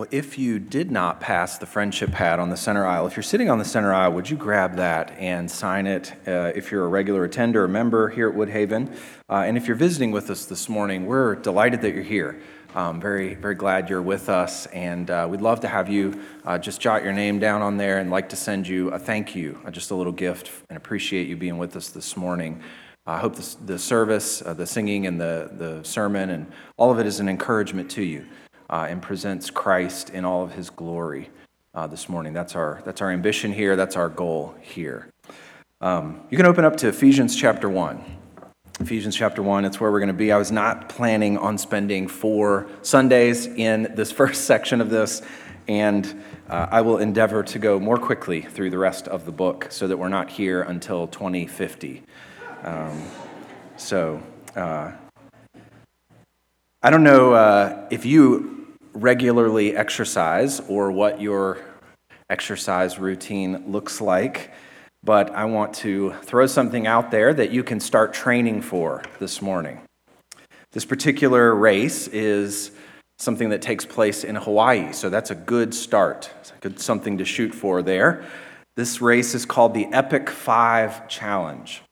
Well, if you did not pass the friendship pad on the center aisle, if you're sitting on the center aisle, would you grab that and sign it uh, if you're a regular attender or member here at Woodhaven? Uh, and if you're visiting with us this morning, we're delighted that you're here. Um, very, very glad you're with us, and uh, we'd love to have you uh, just jot your name down on there and like to send you a thank you, uh, just a little gift, and appreciate you being with us this morning. I hope this, the service, uh, the singing, and the, the sermon, and all of it is an encouragement to you uh, and presents Christ in all of his glory uh, this morning. That's our, that's our ambition here, that's our goal here. Um, you can open up to Ephesians chapter 1. Ephesians chapter 1, it's where we're going to be. I was not planning on spending four Sundays in this first section of this, and uh, I will endeavor to go more quickly through the rest of the book so that we're not here until 2050. Um, so, uh, I don't know uh, if you regularly exercise or what your exercise routine looks like, but I want to throw something out there that you can start training for this morning. This particular race is something that takes place in Hawaii, so that's a good start. It's good something to shoot for there. This race is called the Epic 5 Challenge.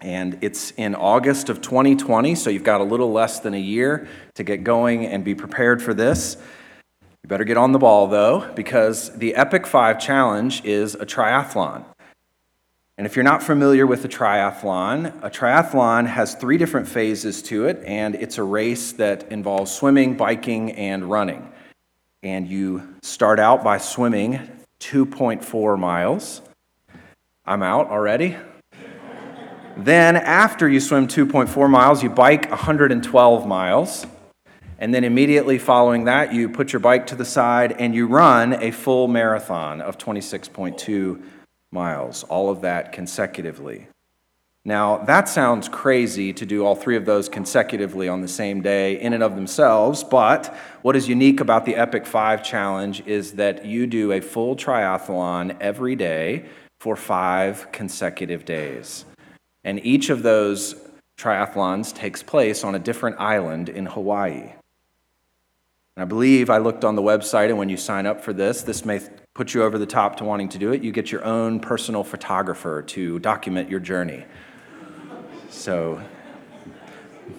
And it's in August of 2020, so you've got a little less than a year to get going and be prepared for this. You better get on the ball, though, because the Epic 5 Challenge is a triathlon. And if you're not familiar with a triathlon, a triathlon has three different phases to it, and it's a race that involves swimming, biking, and running. And you start out by swimming 2.4 miles. I'm out already. Then, after you swim 2.4 miles, you bike 112 miles. And then, immediately following that, you put your bike to the side and you run a full marathon of 26.2 miles, all of that consecutively. Now, that sounds crazy to do all three of those consecutively on the same day in and of themselves, but what is unique about the Epic 5 challenge is that you do a full triathlon every day for five consecutive days. And each of those triathlons takes place on a different island in Hawaii. And I believe I looked on the website, and when you sign up for this, this may put you over the top to wanting to do it. You get your own personal photographer to document your journey. So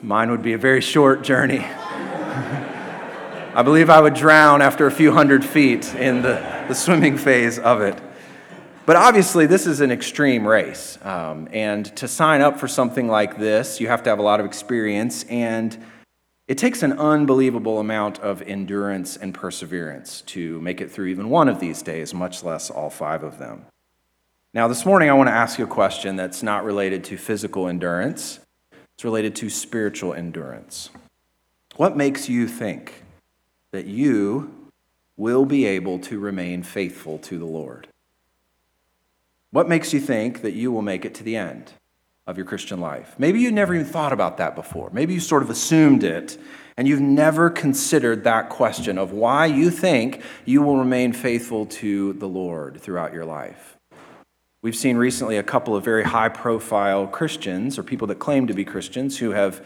mine would be a very short journey. I believe I would drown after a few hundred feet in the, the swimming phase of it. But obviously, this is an extreme race. Um, and to sign up for something like this, you have to have a lot of experience. And it takes an unbelievable amount of endurance and perseverance to make it through even one of these days, much less all five of them. Now, this morning, I want to ask you a question that's not related to physical endurance, it's related to spiritual endurance. What makes you think that you will be able to remain faithful to the Lord? What makes you think that you will make it to the end of your Christian life? Maybe you never even thought about that before. Maybe you sort of assumed it, and you've never considered that question of why you think you will remain faithful to the Lord throughout your life. We've seen recently a couple of very high profile Christians, or people that claim to be Christians, who have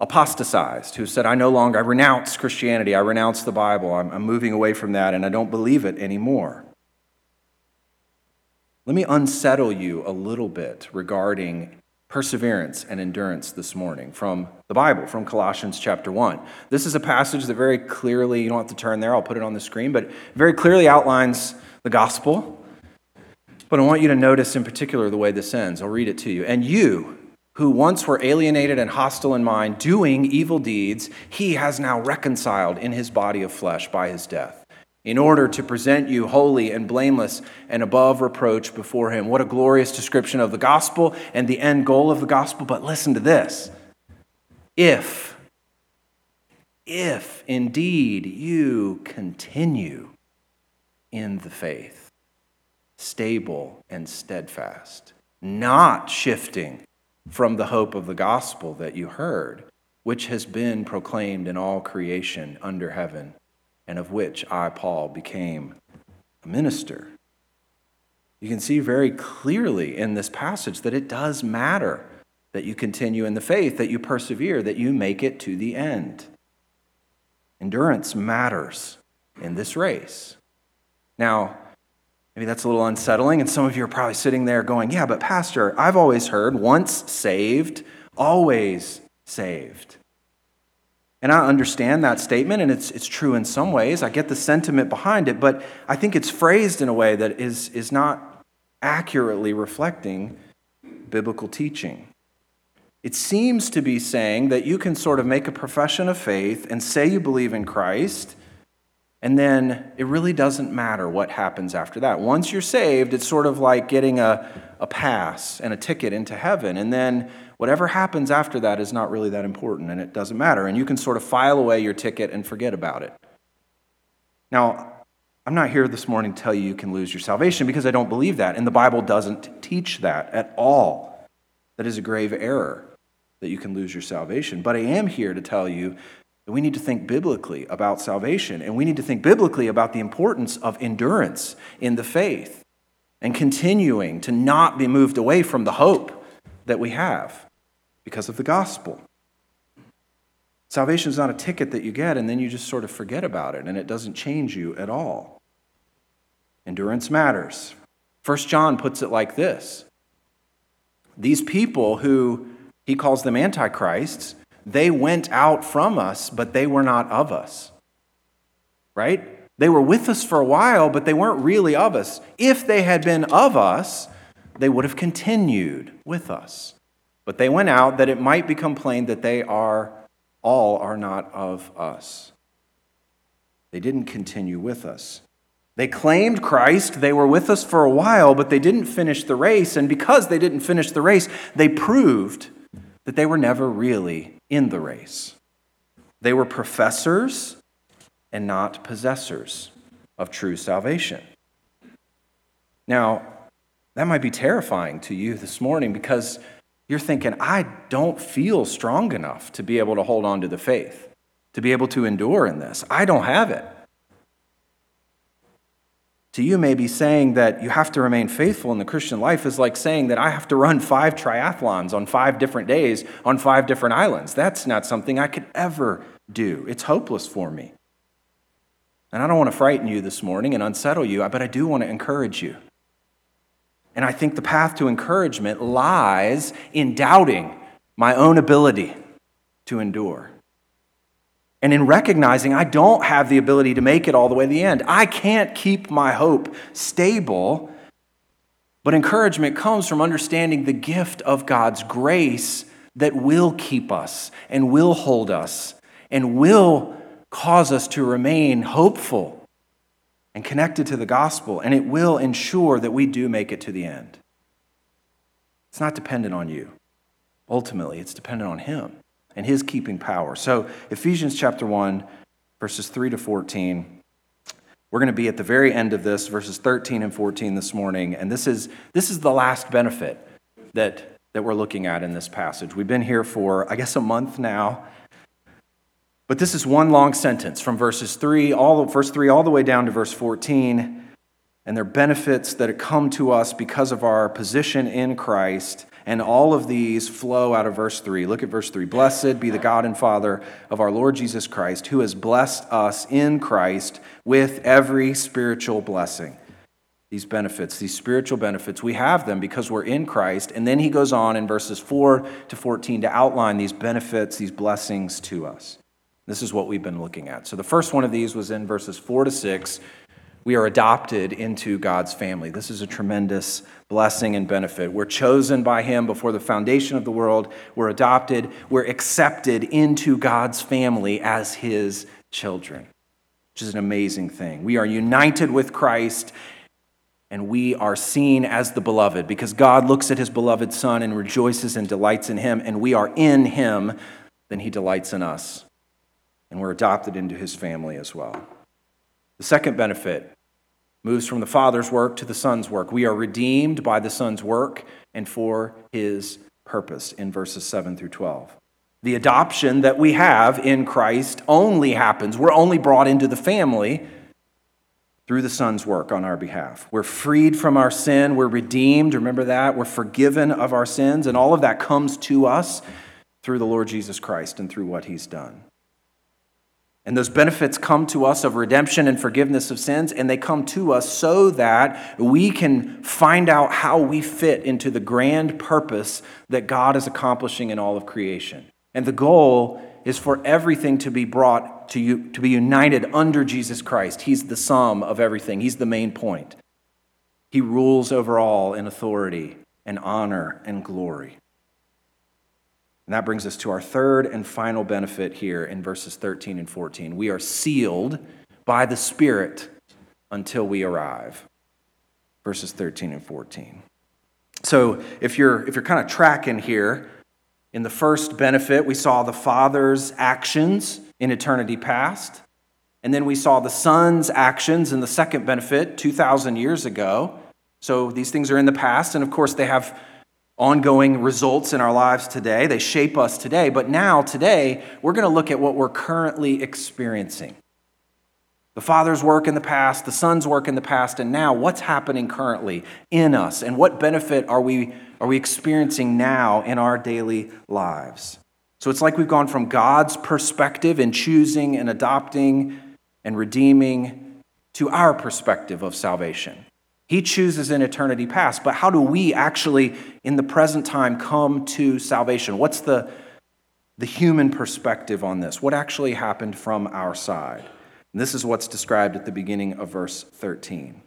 apostatized, who said, I no longer, I renounce Christianity, I renounce the Bible, I'm, I'm moving away from that, and I don't believe it anymore. Let me unsettle you a little bit regarding perseverance and endurance this morning from the Bible, from Colossians chapter 1. This is a passage that very clearly, you don't have to turn there, I'll put it on the screen, but very clearly outlines the gospel. But I want you to notice in particular the way this ends. I'll read it to you. And you, who once were alienated and hostile in mind, doing evil deeds, he has now reconciled in his body of flesh by his death in order to present you holy and blameless and above reproach before Him. What a glorious description of the gospel and the end goal of the gospel. But listen to this if, if indeed you continue in the faith, stable and steadfast, not shifting from the hope of the gospel that you heard, which has been proclaimed in all creation under heaven and of which I, Paul, became a minister. You can see very clearly in this passage that it does matter that you continue in the faith, that you persevere, that you make it to the end. Endurance matters. in this race. Now, maybe that's a little unsettling, and some of you are probably sitting there going, Yeah, but Pastor, I've always heard once saved, always saved. And I understand that statement, and it's, it's true in some ways. I get the sentiment behind it, but I think it's phrased in a way that is, is not accurately reflecting biblical teaching. It seems to be saying that you can sort of make a profession of faith and say you believe in Christ, and then it really doesn't matter what happens after that. Once you're saved, it's sort of like getting a, a pass and a ticket into heaven, and then whatever happens after that is not really that important and it doesn't matter. And you can sort of file away your ticket and forget about it. Now, I'm not here this morning to tell you you can lose your salvation because I don't believe that. And the Bible doesn't teach that at all. That is a grave error that you can lose your salvation. But I am here to tell you that we need to think biblically about salvation. And we need to think biblically about the importance of endurance in the faith and continuing to not be moved away from the hope that we have because of the gospel. Salvation is not a ticket that you get and then you just sort of forget about it and it doesn't change you at all. Endurance matters. First John puts it like this These people who he calls them antichrists, they went out from us, but they were not of us. Right? They were with us for a while, but they weren't really of us. If they had been of us, they would have continued with us. But they went out that it might become plain that they are all are not of us. They didn't continue with us. They claimed Christ. They were with us for a while, but they didn't finish the race. And because they didn't finish the race, they proved that they were never really in the race. They were professors and not possessors of true salvation. Now, that might be terrifying to you this morning because you're thinking, I don't feel strong enough to be able to hold on to the faith, to be able to endure in this. I don't have it. To you, maybe saying that you have to remain faithful in the Christian life is like saying that I have to run five triathlons on five different days on five different islands. That's not something I could ever do. It's hopeless for me. And I don't want to frighten you this morning and unsettle you, but I do want to encourage you. And I think the path to encouragement lies in doubting my own ability to endure. And in recognizing I don't have the ability to make it all the way to the end, I can't keep my hope stable. But encouragement comes from understanding the gift of God's grace that will keep us and will hold us and will cause us to remain hopeful and connected to the gospel, and it will ensure that we do make it to the end. It's not dependent on you. Ultimately, it's dependent on Him and His keeping power. So, Ephesians chapter 1, verses 3 to 14. We're going to be at the very end of this, verses 13 and 14 this morning, and this is, this is the last benefit that, that we're looking at in this passage. We've been here for, I guess, a month now. But this is one long sentence from verses 3, all verse 3 all the way down to verse 14, and they're benefits that come to us because of our position in Christ. And all of these flow out of verse 3. Look at verse 3. Blessed be the God and Father of our Lord Jesus Christ, who has blessed us in Christ with every spiritual blessing. These benefits, these spiritual benefits, we have them because we're in Christ. And then he goes on in verses 4 to 14 to outline these benefits, these blessings to us. This is what we've been looking at. So the first one of these was in verses 4 to 6. We are adopted into God's family. This is a tremendous blessing and benefit. We're chosen by Him before the foundation of the world. We're adopted. We're accepted into God's family as His children, which is an amazing thing. We are united with Christ and we are seen as the beloved because God looks at His beloved Son and rejoices and delights in Him, and we are in Him, then He delights in us and we're adopted into his family as well. The second benefit moves from the Father's work to the Son's work. We are redeemed by the Son's work and for his purpose in verses 7 through 12. The adoption that we have in Christ only happens, we're only brought into the family through the Son's work on our behalf. We're freed from our sin, we're redeemed, remember that? We're forgiven of our sins, and all of that comes to us through the Lord Jesus Christ and through what he's done. And those benefits come to us of redemption and forgiveness of sins, and they come to us so that we can find out how we fit into the grand purpose that God is accomplishing in all of creation. And the goal is for everything to be brought to you, to be united under Jesus Christ. He's the sum of everything, He's the main point. He rules over all in authority and honor and glory. And that brings us to our third and final benefit here in verses 13 and 14. We are sealed by the Spirit until we arrive. Verses 13 and 14. So if you're if you're kind of tracking here, in the first benefit, we saw the Father's actions in eternity past. And then we saw the Son's actions in the second benefit 2,000 years ago. So these things are in the past, and of course, they have ongoing results in our lives today. They shape us today. But now, today, we're going to look at what we're currently experiencing. The Father's work in the past, the Son's work in the past, and now what's happening currently in us, and what benefit are we, are we experiencing now in our daily lives? So it's like we've gone from God's perspective in choosing and adopting and redeeming to our perspective of salvation. He chooses in eternity past, but how do we actually, in the present time, come to salvation? What's the, the human perspective on this? What actually happened from our side? And this is what's described at the beginning of verse 13.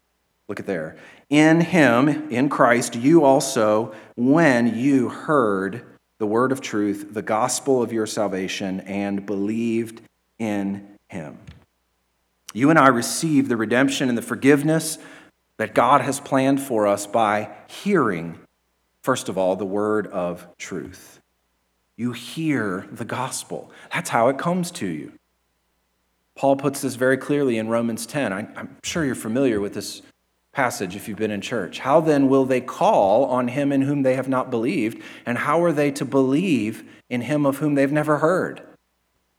Look at there. In him, in Christ, you also, when you heard the word of truth, the gospel of your salvation, and believed in him. You and I received the redemption and the forgiveness that God has planned for us by hearing, first of all, the word of truth. You hear the gospel. That's how it comes to you. Paul puts this very clearly in Romans 10. I, am sure you're familiar with this passage if you've been in church. How then will they call on him in whom they have not believed? And how are they to believe in him of whom they've never heard?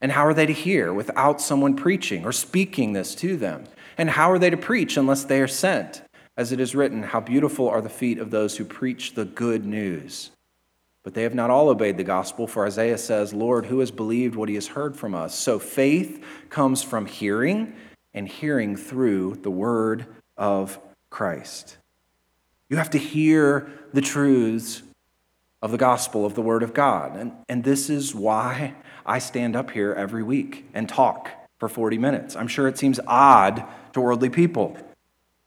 And how are they to hear without someone preaching or speaking this to them? And how are they to preach unless they are sent? As it is written, How beautiful are the feet of those who preach the good news. But they have not all obeyed the gospel, for Isaiah says, Lord, who has believed what he has heard from us? So faith comes from hearing, and hearing through the word of Christ. You have to hear the truths of the gospel of the word of God. And, and this is why I stand up here every week and talk for 40 minutes. I'm sure it seems odd to worldly people.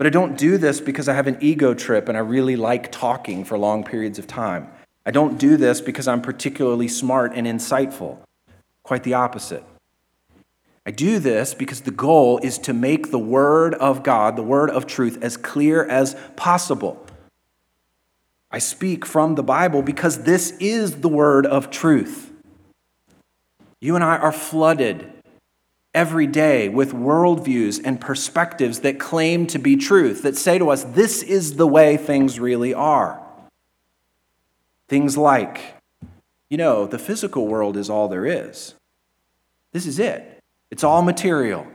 But I don't do this because I have an ego trip and I really like talking for long periods of time. I don't do this because I'm particularly smart and insightful. Quite the opposite. I do this because the goal is to make the Word of God, the Word of truth, as clear as possible. I speak from the Bible because this is the Word of truth. You and I are flooded every day with worldviews and perspectives that claim to be truth, that say to us, this is the way things really are. Things like, you know, the physical world is all there is. This is it, it's all material.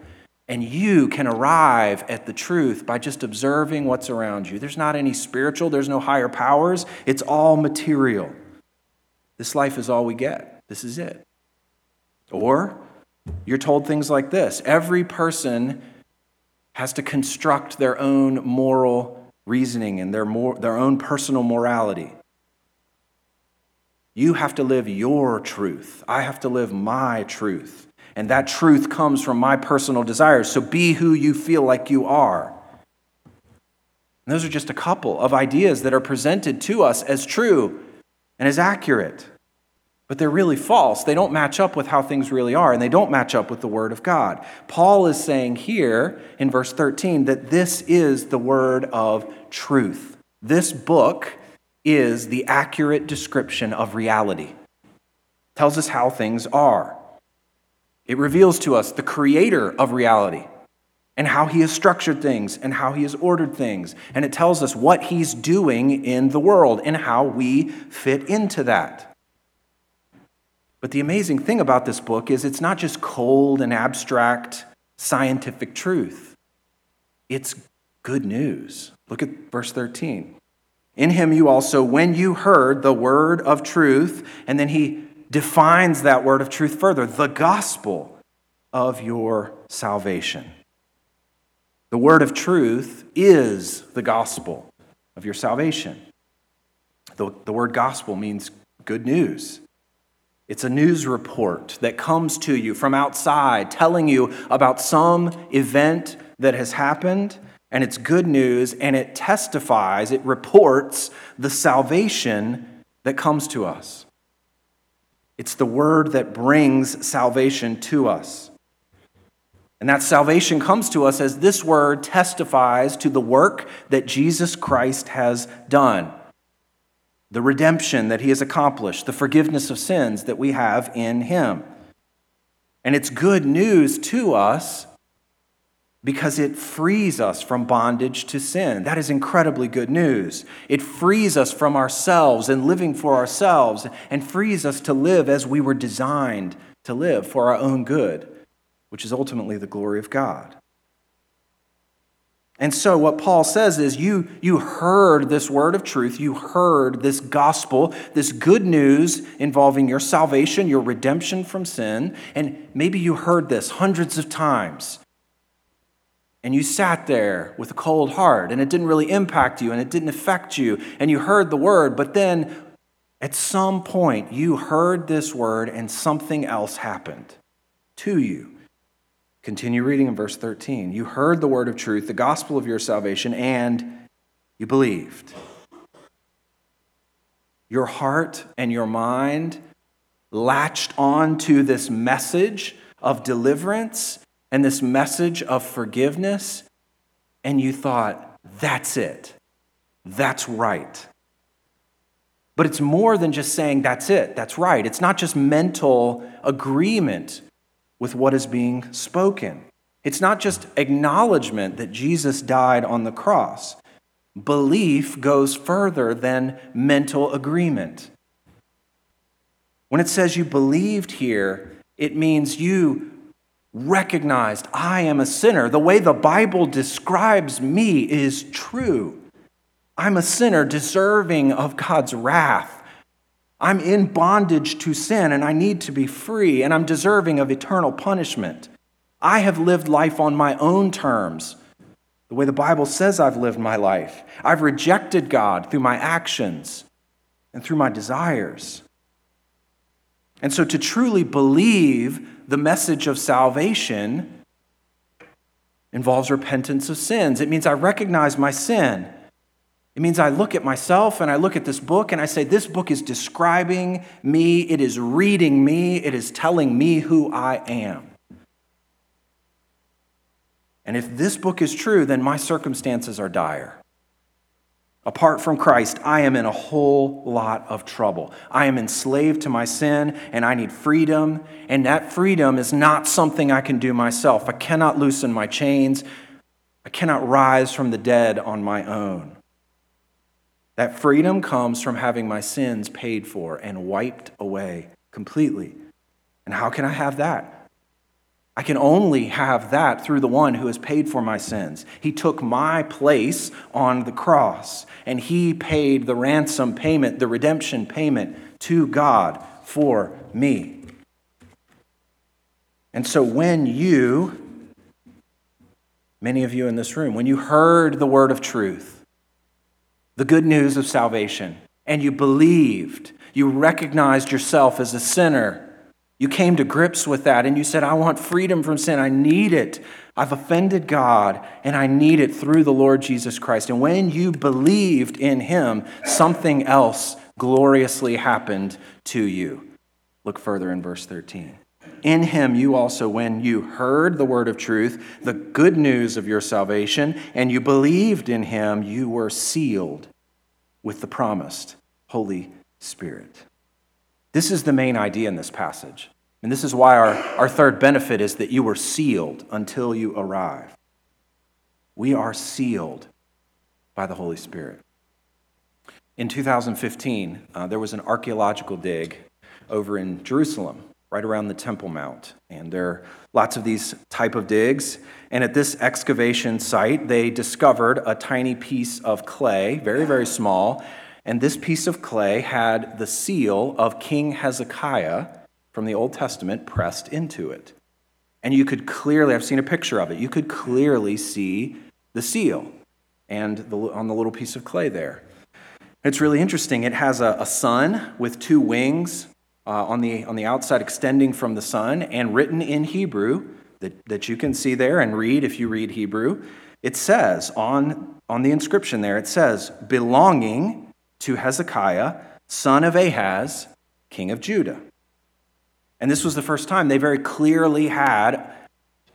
And you can arrive at the truth by just observing what's around you. There's not any spiritual, there's no higher powers. It's all material. This life is all we get. This is it. Or you're told things like this every person has to construct their own moral reasoning and their, more, their own personal morality. You have to live your truth. I have to live my truth. And that truth comes from my personal desires. So be who you feel like you are. And those are just a couple of ideas that are presented to us as true and as accurate but they're really false. They don't match up with how things really are, and they don't match up with the Word of God. Paul is saying here in verse 13 that this is the Word of truth. This book is the accurate description of reality, it tells us how things are. It reveals to us the creator of reality and how he has structured things and how he has ordered things. And it tells us what he's doing in the world and how we fit into that. But the amazing thing about this book is it's not just cold and abstract scientific truth, it's good news. Look at verse 13. In him you also, when you heard the word of truth, and then he defines that word of truth further the gospel of your salvation. The word of truth is the gospel of your salvation. The, the word gospel means good news. It's a news report that comes to you from outside telling you about some event that has happened, and it's good news, and it testifies, it reports the salvation that comes to us. It's the word that brings salvation to us. And that salvation comes to us as this word testifies to the work that Jesus Christ has done, the redemption that he has accomplished, the forgiveness of sins that we have in him. And it's good news to us because it frees us from bondage to sin. That is incredibly good news. It frees us from ourselves and living for ourselves and frees us to live as we were designed to live for our own good which is ultimately the glory of God. And so, what Paul says is, you, you heard this word of truth, you heard this gospel, this good news involving your salvation, your redemption from sin, and maybe you heard this hundreds of times. And you sat there with a cold heart, and it didn't really impact you, and it didn't affect you, and you heard the word, but then at some point you heard this word, and something else happened to you. Continue reading in verse 13. You heard the word of truth, the gospel of your salvation, and you believed. Your heart and your mind latched on to this message of deliverance and this message of forgiveness, and you thought, that's it. That's right. But it's more than just saying, that's it, that's right. It's not just mental agreement with what is being spoken. It's not just acknowledgement that Jesus died on the cross. Belief goes further than mental agreement. When it says you believed here, it means you recognized I am a sinner. The way the Bible describes me is true. I'm a sinner deserving of God's wrath. I'm in bondage to sin and I need to be free and I'm deserving of eternal punishment. I have lived life on my own terms, the way the Bible says I've lived my life. I've rejected God through my actions and through my desires. And so to truly believe the message of salvation involves repentance of sins. It means I recognize my sin. It means I look at myself and I look at this book and I say, This book is describing me, it is reading me, it is telling me who I am. And if this book is true, then my circumstances are dire. Apart from Christ, I am in a whole lot of trouble. I am enslaved to my sin and I need freedom. And that freedom is not something I can do myself. I cannot loosen my chains. I cannot rise from the dead on my own. That freedom comes from having my sins paid for and wiped away completely. And how can I have that? I can only have that through the one who has paid for my sins. He took my place on the cross, and he paid the ransom payment, the redemption payment to God for me. And so when you, many of you in this room, when you heard the word of truth, the good news of salvation, and you believed, you recognized yourself as a sinner. You came to grips with that and you said, I want freedom from sin. I need it. I've offended God and I need it through the Lord Jesus Christ. And when you believed in Him, something else gloriously happened to you. Look further in verse 13. In him you also, when you heard the word of truth, the good news of your salvation, and you believed in him, you were sealed with the promised Holy Spirit. This is the main idea in this passage. And this is why our, our third benefit is that you were sealed until you arrive. We are sealed by the Holy Spirit. In 2015, uh, there was an archaeological dig over in Jerusalem right around the Temple Mount. And there are lots of these type of digs. And at this excavation site, they discovered a tiny piece of clay, very, very small. And this piece of clay had the seal of King Hezekiah from the Old Testament pressed into it. And you could clearly, I've seen a picture of it, you could clearly see the seal and the, on the little piece of clay there. It's really interesting. It has a, a sun with two wings uh, on, the, on the outside extending from the sun, and written in Hebrew that, that you can see there and read if you read Hebrew. It says on, on the inscription there, it says, belonging to Hezekiah, son of Ahaz, king of Judah. And this was the first time they very clearly had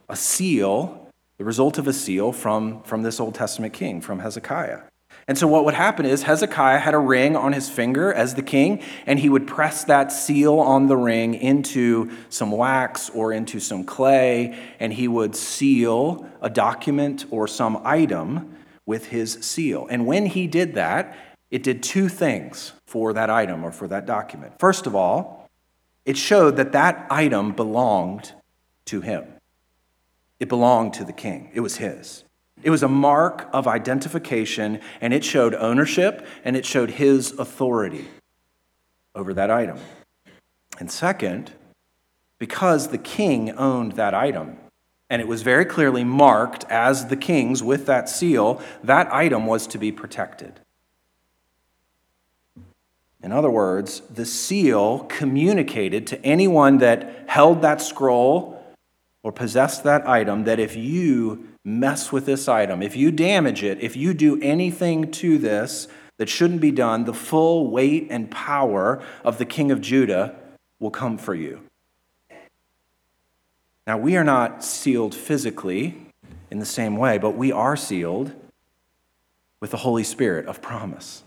a seal, the result of a seal from, from this Old Testament king, from Hezekiah. And so, what would happen is Hezekiah had a ring on his finger as the king, and he would press that seal on the ring into some wax or into some clay, and he would seal a document or some item with his seal. And when he did that, it did two things for that item or for that document. First of all, it showed that that item belonged to him. It belonged to the king, it was his. It was a mark of identification, and it showed ownership and it showed his authority over that item. And second, because the king owned that item, and it was very clearly marked as the king's with that seal, that item was to be protected. In other words, the seal communicated to anyone that held that scroll or possessed that item that if you mess with this item, if you damage it, if you do anything to this that shouldn't be done, the full weight and power of the king of Judah will come for you. Now, we are not sealed physically in the same way, but we are sealed with the Holy Spirit of promise.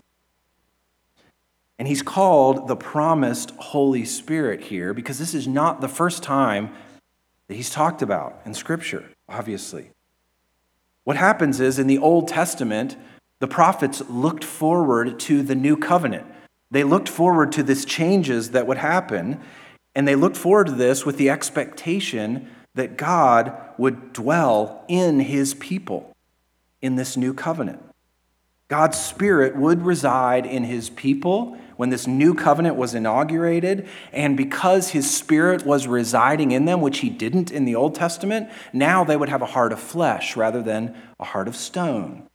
And he's called the promised Holy Spirit here because this is not the first time that he's talked about in Scripture, obviously. What happens is in the Old Testament, the prophets looked forward to the new covenant. They looked forward to this changes that would happen, and they looked forward to this with the expectation that God would dwell in his people in this new covenant. God's Spirit would reside in his people when this new covenant was inaugurated. And because his Spirit was residing in them, which he didn't in the Old Testament, now they would have a heart of flesh rather than a heart of stone.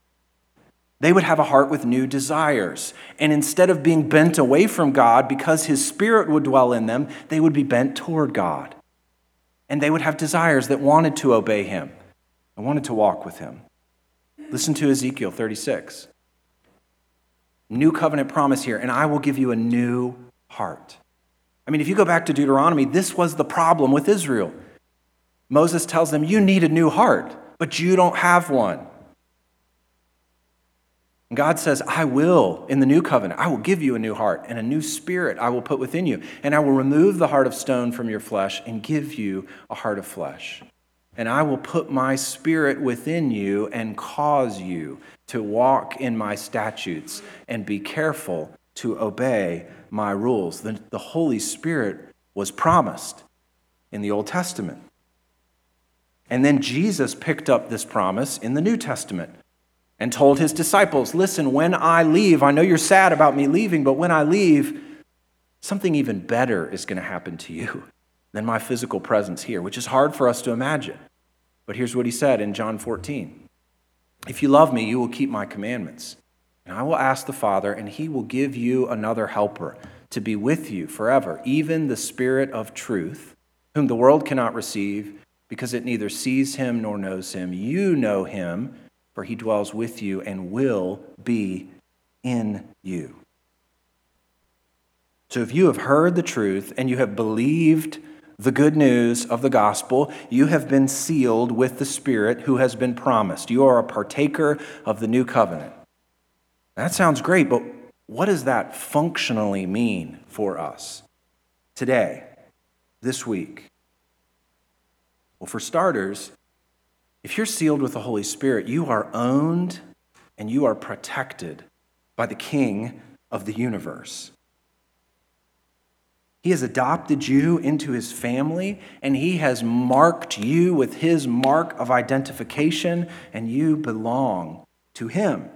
They would have a heart with new desires. And instead of being bent away from God because his Spirit would dwell in them, they would be bent toward God. And they would have desires that wanted to obey him and wanted to walk with him. Listen to Ezekiel 36. New covenant promise here, and I will give you a new heart. I mean, if you go back to Deuteronomy, this was the problem with Israel. Moses tells them, You need a new heart, but you don't have one. And God says, I will, in the new covenant, I will give you a new heart and a new spirit I will put within you. And I will remove the heart of stone from your flesh and give you a heart of flesh. And I will put my spirit within you and cause you to walk in my statutes and be careful to obey my rules. The, the Holy Spirit was promised in the Old Testament. And then Jesus picked up this promise in the New Testament and told his disciples Listen, when I leave, I know you're sad about me leaving, but when I leave, something even better is going to happen to you than my physical presence here, which is hard for us to imagine. But here's what he said in John 14 If you love me, you will keep my commandments. And I will ask the Father, and he will give you another helper to be with you forever, even the Spirit of truth, whom the world cannot receive because it neither sees him nor knows him. You know him, for he dwells with you and will be in you. So if you have heard the truth and you have believed the good news of the gospel, you have been sealed with the Spirit who has been promised. You are a partaker of the new covenant. That sounds great, but what does that functionally mean for us today, this week? Well, for starters, if you're sealed with the Holy Spirit, you are owned and you are protected by the King of the universe. He has adopted you into his family, and he has marked you with his mark of identification, and you belong to him.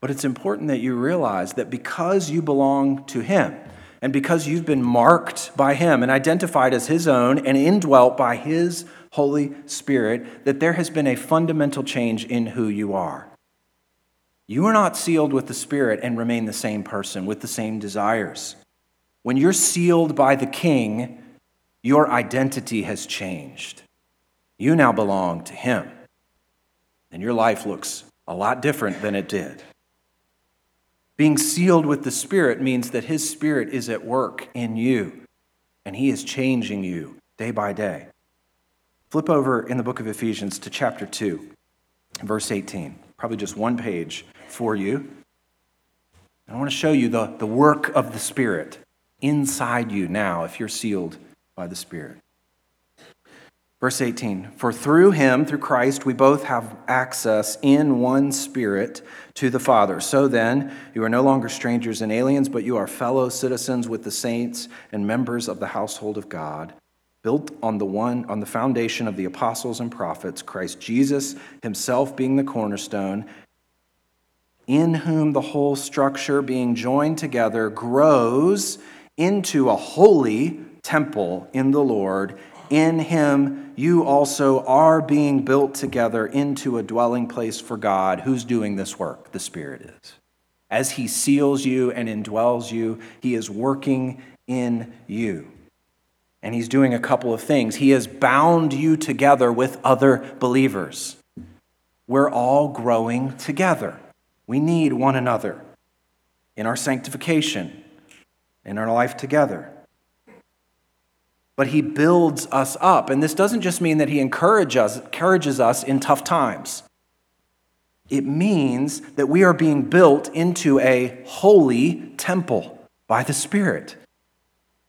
But it's important that you realize that because you belong to him, and because you've been marked by Him and identified as His own and indwelt by His Holy Spirit, that there has been a fundamental change in who you are. You are not sealed with the Spirit and remain the same person with the same desires. When you're sealed by the King, your identity has changed. You now belong to Him, and your life looks a lot different than it did. Being sealed with the Spirit means that His Spirit is at work in you, and He is changing you day by day. Flip over in the book of Ephesians to chapter 2, verse 18. Probably just one page for you. I want to show you the, the work of the Spirit inside you now if you're sealed by the Spirit. Verse 18 For through him, through Christ, we both have access in one spirit to the Father. So then, you are no longer strangers and aliens, but you are fellow citizens with the saints and members of the household of God, built on the one on the foundation of the apostles and prophets, Christ Jesus himself being the cornerstone, in whom the whole structure being joined together grows into a holy temple in the Lord in him you also are being built together into a dwelling place for God. Who's doing this work? The Spirit is. As he seals you and indwells you, he is working in you. And he's doing a couple of things. He has bound you together with other believers. We're all growing together. We need one another in our sanctification, in our life together but he builds us up. And this doesn't just mean that he encourages us, encourages us in tough times. It means that we are being built into a holy temple by the Spirit.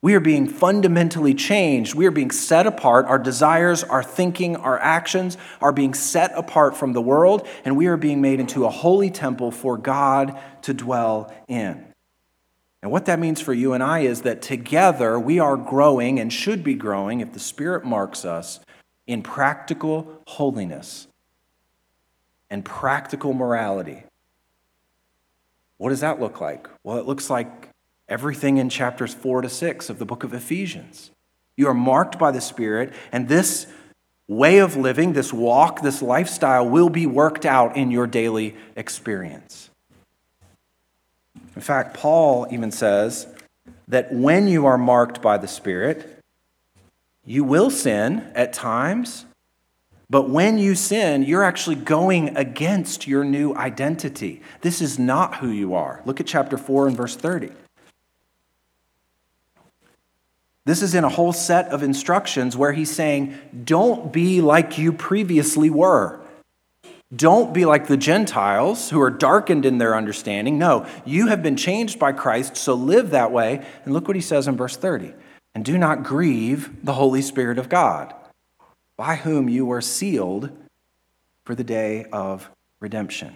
We are being fundamentally changed. We are being set apart. Our desires, our thinking, our actions are being set apart from the world, and we are being made into a holy temple for God to dwell in. And what that means for you and I is that together we are growing and should be growing, if the Spirit marks us, in practical holiness and practical morality. What does that look like? Well, it looks like everything in chapters 4 to 6 of the book of Ephesians. You are marked by the Spirit, and this way of living, this walk, this lifestyle will be worked out in your daily experience. In fact, Paul even says that when you are marked by the Spirit, you will sin at times, but when you sin, you're actually going against your new identity. This is not who you are. Look at chapter 4 and verse 30. This is in a whole set of instructions where he's saying, Don't be like you previously were. Don't be like the Gentiles who are darkened in their understanding. No, you have been changed by Christ, so live that way. And look what he says in verse 30 and do not grieve the Holy Spirit of God, by whom you were sealed for the day of redemption.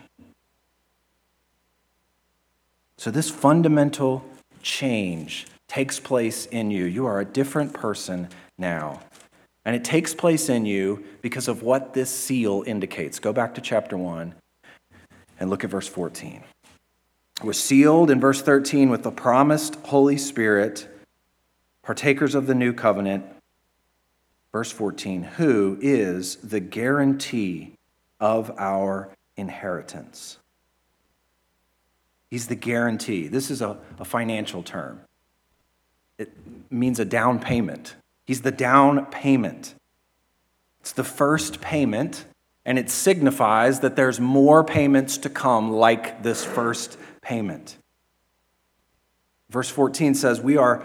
So, this fundamental change takes place in you. You are a different person now. And it takes place in you because of what this seal indicates. Go back to chapter 1 and look at verse 14. We're sealed in verse 13 with the promised Holy Spirit, partakers of the new covenant. Verse 14, who is the guarantee of our inheritance. He's the guarantee. This is a, a financial term, it means a down payment. He's the down payment. It's the first payment, and it signifies that there's more payments to come like this first payment. Verse 14 says, We are,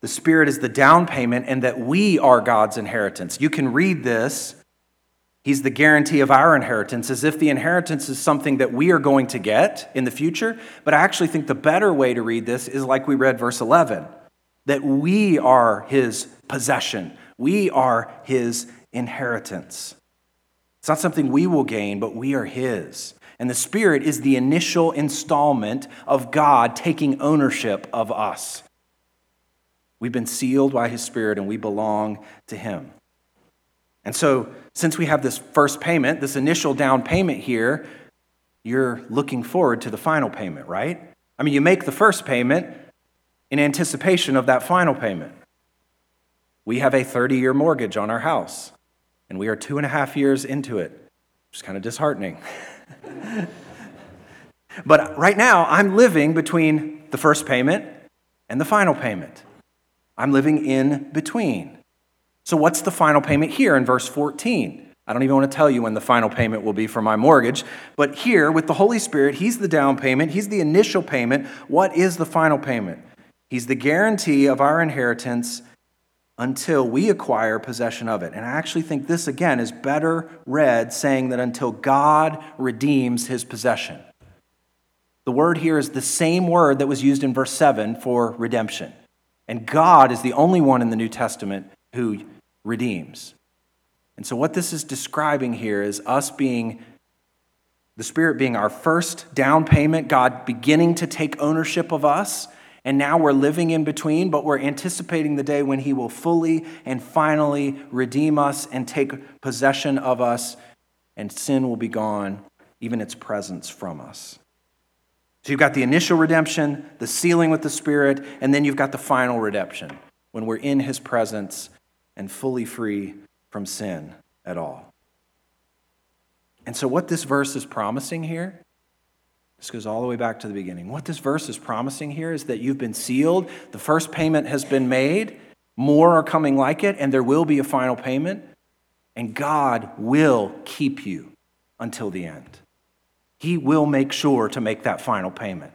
the Spirit is the down payment, and that we are God's inheritance. You can read this. He's the guarantee of our inheritance, as if the inheritance is something that we are going to get in the future. But I actually think the better way to read this is like we read verse 11 that we are his possession, we are his inheritance. It's not something we will gain, but we are his. And the Spirit is the initial installment of God taking ownership of us. We've been sealed by his Spirit and we belong to him. And so, since we have this first payment, this initial down payment here, you're looking forward to the final payment, right? I mean, you make the first payment, in anticipation of that final payment. We have a 30 year mortgage on our house, and we are two and a half years into it, which is kind of disheartening. but right now, I'm living between the first payment and the final payment. I'm living in between. So, what's the final payment here in verse 14? I don't even want to tell you when the final payment will be for my mortgage, but here with the Holy Spirit, He's the down payment, He's the initial payment. What is the final payment? He's the guarantee of our inheritance until we acquire possession of it. And I actually think this, again, is better read saying that until God redeems His possession. The word here is the same word that was used in verse 7 for redemption. And God is the only one in the New Testament who redeems. And so, what this is describing here is us being, the Spirit being our first down payment, God beginning to take ownership of us. And now we're living in between, but we're anticipating the day when He will fully and finally redeem us and take possession of us, and sin will be gone, even its presence from us. So you've got the initial redemption, the sealing with the Spirit, and then you've got the final redemption when we're in His presence and fully free from sin at all. And so, what this verse is promising here, this goes all the way back to the beginning. What this verse is promising here is that you've been sealed, the first payment has been made, more are coming like it, and there will be a final payment, and God will keep you until the end. He will make sure to make that final payment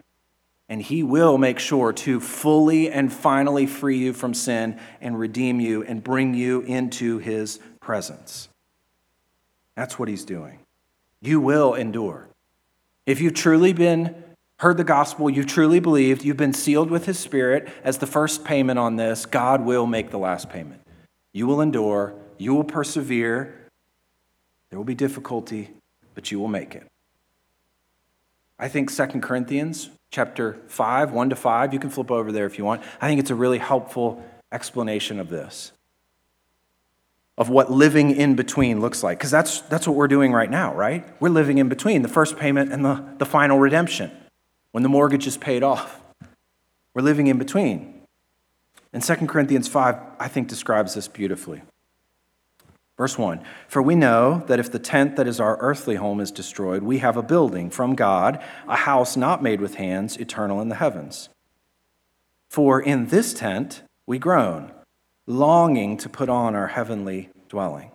and he will make sure to fully and finally free you from sin and redeem you and bring you into his presence. That's what he's doing. You will endure. If you've truly been heard the gospel, you've truly believed, you've been sealed with his spirit as the first payment on this, God will make the last payment. You will endure, you will persevere. There will be difficulty, but you will make it. I think Second Corinthians chapter 5, 1 to 5. You can flip over there if you want. I think it's a really helpful explanation of this, of what living in between looks like. Because that's, that's what we're doing right now, right? We're living in between the first payment and the, the final redemption when the mortgage is paid off. We're living in between. And 2 Corinthians 5, I think, describes this beautifully. Verse 1 For we know that if the tent that is our earthly home is destroyed, we have a building from God, a house not made with hands, eternal in the heavens. For in this tent we groan, longing to put on our heavenly dwelling.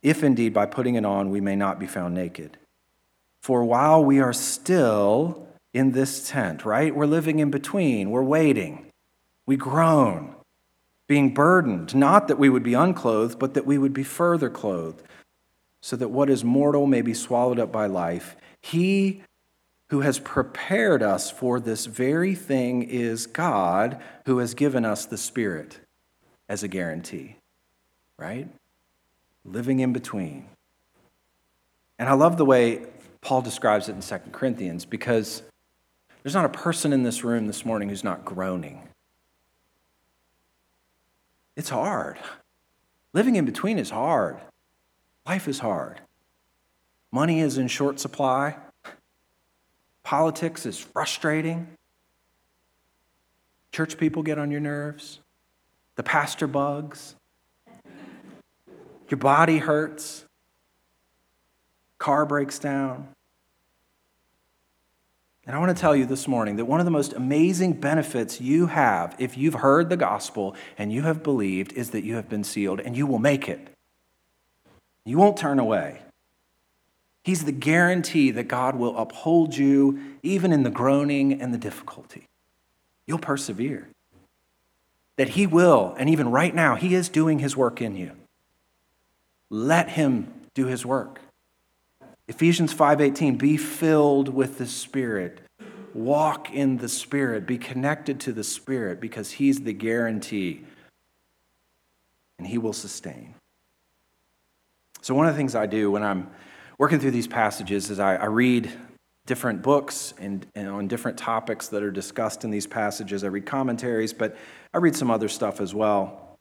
If indeed by putting it on we may not be found naked. For while we are still in this tent, right? We're living in between, we're waiting, we groan being burdened, not that we would be unclothed, but that we would be further clothed, so that what is mortal may be swallowed up by life. He who has prepared us for this very thing is God, who has given us the Spirit as a guarantee, right? Living in between. And I love the way Paul describes it in 2 Corinthians because there's not a person in this room this morning who's not groaning it's hard. Living in between is hard. Life is hard. Money is in short supply. Politics is frustrating. Church people get on your nerves. The pastor bugs. Your body hurts. Car breaks down. And I want to tell you this morning that one of the most amazing benefits you have if you've heard the gospel and you have believed is that you have been sealed and you will make it. You won't turn away. He's the guarantee that God will uphold you even in the groaning and the difficulty. You'll persevere. That He will, and even right now, He is doing His work in you. Let Him do His work. Ephesians 5:18 be filled with the spirit. Walk in the spirit. Be connected to the spirit because he's the guarantee and he will sustain. So one of the things i do when i'm working through these passages is i, I read different books and, and on different topics that are discussed in these passages. I read commentaries but i read some other stuff as well.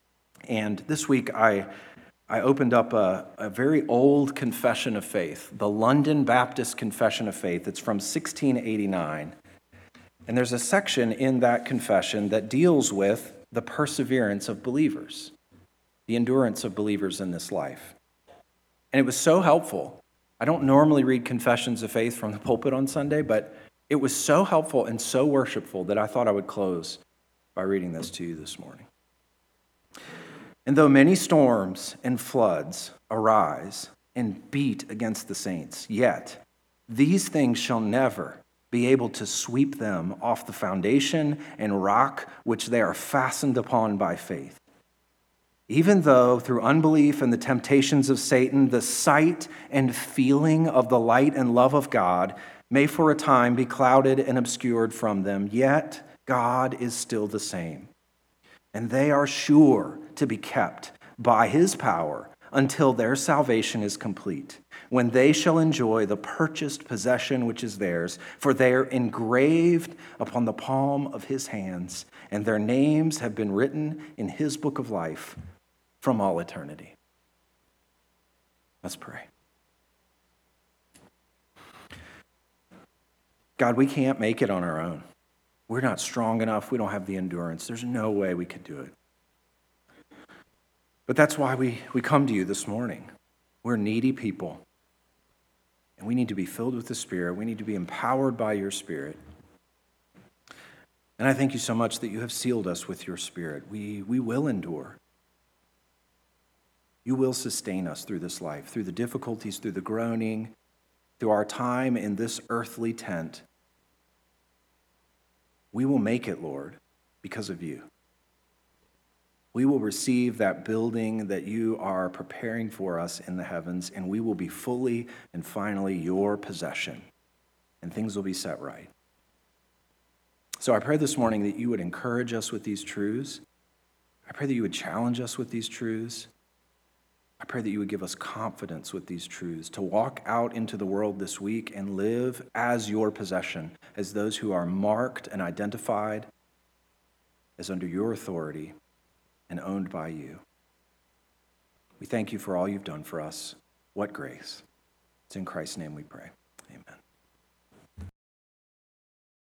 And this week i I opened up a, a, very old confession of faith, the London Baptist Confession of Faith. It's from 1689. And there's a section in that confession that deals with the perseverance of believers, the endurance of believers in this life. And it was so helpful. I don't normally read confessions of faith from the pulpit on Sunday, but it was so helpful and so worshipful that I thought I would close by reading this to you this morning. And though many storms and floods arise and beat against the saints, yet these things shall never be able to sweep them off the foundation and rock which they are fastened upon by faith. Even though through unbelief and the temptations of Satan, the sight and feeling of the light and love of God may for a time be clouded and obscured from them, yet God is still the same. And they are sure to be kept by his power until their salvation is complete, when they shall enjoy the purchased possession which is theirs, for they are engraved upon the palm of his hands, and their names have been written in his book of life from all eternity. Let's pray. God, we can't make it on our own. We're not strong enough. We don't have the endurance. There's no way we could do it. But that's why we, we come to you this morning. We're needy people. And we need to be filled with the Spirit. We need to be empowered by your Spirit. And I thank you so much that you have sealed us with your Spirit. We, we will endure. You will sustain us through this life, through the difficulties, through the groaning, through our time in this earthly tent. We will make it, Lord, because of you we will receive that building that you are preparing for us in the heavens, and we will be fully and finally your possession, and things will be set right. So I pray this morning that you would encourage us with these truths. I pray that you would challenge us with these truths. I pray that you would give us confidence with these truths to walk out into the world this week and live as your possession, as those who are marked and identified as under your authority and owned by you. We thank you for all you've done for us. What grace. It's in Christ's name we pray.